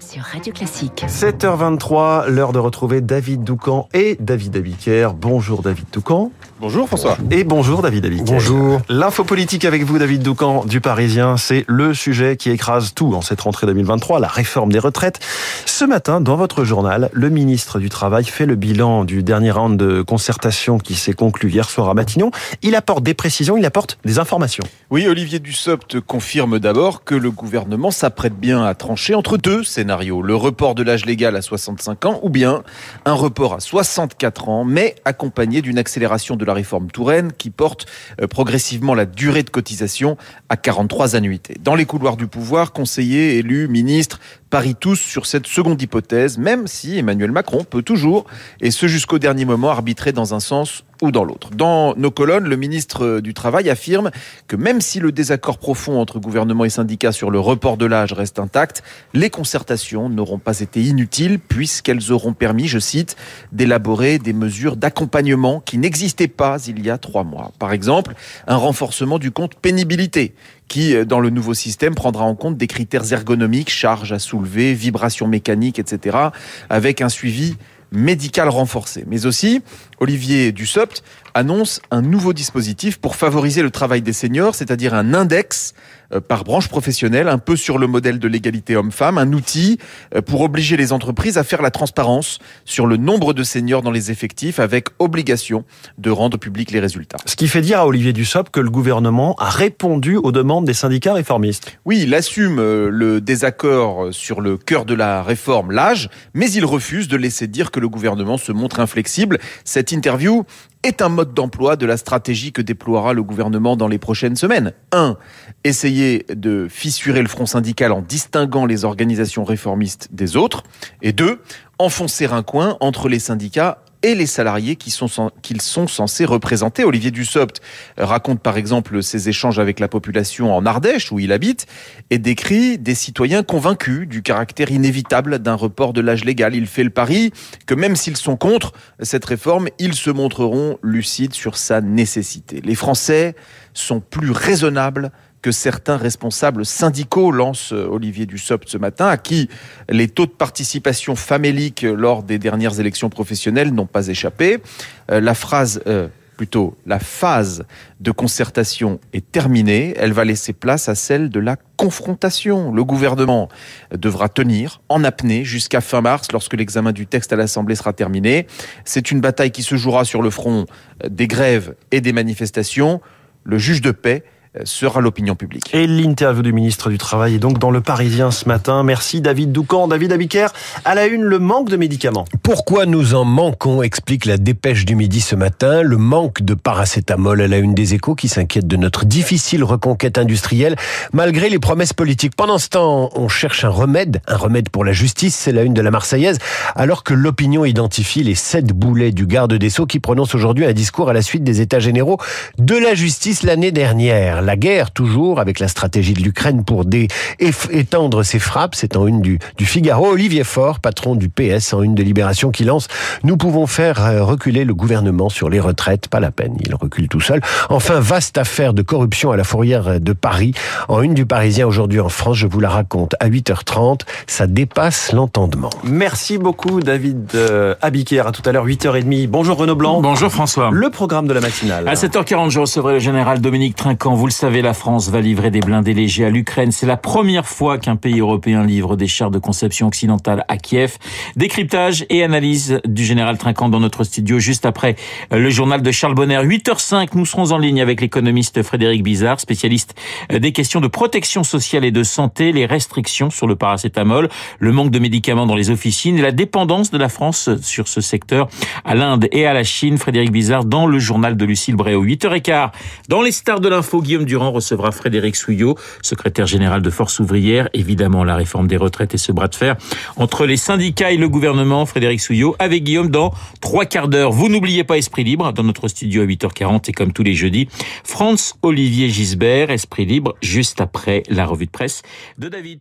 sur Radio Classique. 7h23, l'heure de retrouver David Doucan et David Abiker. Bonjour David Doucan. Bonjour François. Et bonjour David Abiker. Bonjour. L'info politique avec vous David Doucan du Parisien, c'est le sujet qui écrase tout en cette rentrée 2023, la réforme des retraites. Ce matin, dans votre journal, le ministre du Travail fait le bilan du dernier round de concertation qui s'est conclu hier soir à Matignon. Il apporte des précisions, il apporte des informations. Oui, Olivier Dussopt confirme d'abord que le gouvernement s'apprête bien à trancher entre deux scénarios. Le report de l'âge légal à 65 ans ou bien un report à 64 ans, mais accompagné d'une accélération de la réforme Touraine qui porte euh, progressivement la durée de cotisation à 43 annuités. Dans les couloirs du pouvoir, conseillers, élus, ministres parient tous sur cette seconde hypothèse, même si Emmanuel Macron peut toujours, et ce jusqu'au dernier moment, arbitrer dans un sens ou dans l'autre. Dans nos colonnes, le ministre du Travail affirme que même si le désaccord profond entre gouvernement et syndicats sur le report de l'âge reste intact, les concertations n'auront pas été inutiles puisqu'elles auront permis, je cite, d'élaborer des mesures d'accompagnement qui n'existaient pas il y a trois mois. Par exemple, un renforcement du compte pénibilité qui, dans le nouveau système, prendra en compte des critères ergonomiques, charges à soulever, vibrations mécaniques, etc., avec un suivi médical renforcé. Mais aussi, Olivier Dussopt annonce un nouveau dispositif pour favoriser le travail des seniors, c'est-à-dire un index euh, par branche professionnelle, un peu sur le modèle de l'égalité homme-femme, un outil euh, pour obliger les entreprises à faire la transparence sur le nombre de seniors dans les effectifs avec obligation de rendre public les résultats. Ce qui fait dire à Olivier Dussopt que le gouvernement a répondu aux demandes des syndicats réformistes. Oui, il assume euh, le désaccord sur le cœur de la réforme, l'âge, mais il refuse de laisser dire que le gouvernement se montre inflexible. Cette interview est un mode d'emploi de la stratégie que déploiera le gouvernement dans les prochaines semaines. 1. Essayer de fissurer le front syndical en distinguant les organisations réformistes des autres. Et 2. Enfoncer un coin entre les syndicats et les salariés qui sont, qu'ils sont censés représenter. Olivier Dussopt raconte par exemple ses échanges avec la population en Ardèche, où il habite, et décrit des citoyens convaincus du caractère inévitable d'un report de l'âge légal. Il fait le pari que même s'ils sont contre cette réforme, ils se montreront lucides sur sa nécessité. Les Français sont plus raisonnables que certains responsables syndicaux lancent euh, Olivier Dussopt ce matin, à qui les taux de participation faméliques lors des dernières élections professionnelles n'ont pas échappé. Euh, la phrase, euh, plutôt la phase de concertation est terminée. Elle va laisser place à celle de la confrontation. Le gouvernement devra tenir en apnée jusqu'à fin mars lorsque l'examen du texte à l'Assemblée sera terminé. C'est une bataille qui se jouera sur le front des grèves et des manifestations. Le juge de paix sera l'opinion publique. Et l'interview du ministre du Travail est donc dans le Parisien ce matin. Merci David Doucan. David Abiker, à la une, le manque de médicaments. Pourquoi nous en manquons, explique la dépêche du midi ce matin. Le manque de paracétamol à la une des échos qui s'inquiète de notre difficile reconquête industrielle malgré les promesses politiques. Pendant ce temps, on cherche un remède, un remède pour la justice, c'est la une de la Marseillaise, alors que l'opinion identifie les sept boulets du garde des Sceaux qui prononce aujourd'hui un discours à la suite des états généraux de la justice l'année dernière la guerre toujours avec la stratégie de l'Ukraine pour dé étendre ses frappes. C'est en une du, du Figaro. Olivier Faure, patron du PS, en une de Libération, qui lance Nous pouvons faire euh, reculer le gouvernement sur les retraites. Pas la peine, il recule tout seul. Enfin, vaste affaire de corruption à la fourrière de Paris. En une du Parisien aujourd'hui en France, je vous la raconte à 8h30. Ça dépasse l'entendement. Merci beaucoup David euh, Abiker. À tout à l'heure 8h30. Bonjour Renaud Blanc. Bonjour François. Le programme de la matinale. À 7h40, je recevrai le général Dominique Trinquant. Vous le savez, la France va livrer des blindés légers à l'Ukraine. C'est la première fois qu'un pays européen livre des chars de conception occidentale à Kiev. Décryptage et analyse du général Trinquant dans notre studio juste après le journal de Charles Bonner. 8h05, nous serons en ligne avec l'économiste Frédéric Bizarre, spécialiste des questions de protection sociale et de santé, les restrictions sur le paracétamol, le manque de médicaments dans les officines et la dépendance de la France sur ce secteur à l'Inde et à la Chine. Frédéric Bizarre dans le journal de Lucille Bréau. 8h15, dans les stars de l'info, Durand recevra Frédéric Souillot, secrétaire général de Force ouvrière. Évidemment, la réforme des retraites et ce bras de fer entre les syndicats et le gouvernement. Frédéric Souillot avec Guillaume dans trois quarts d'heure. Vous n'oubliez pas Esprit Libre dans notre studio à 8h40 et comme tous les jeudis, France Olivier Gisbert, Esprit Libre, juste après la revue de presse de David.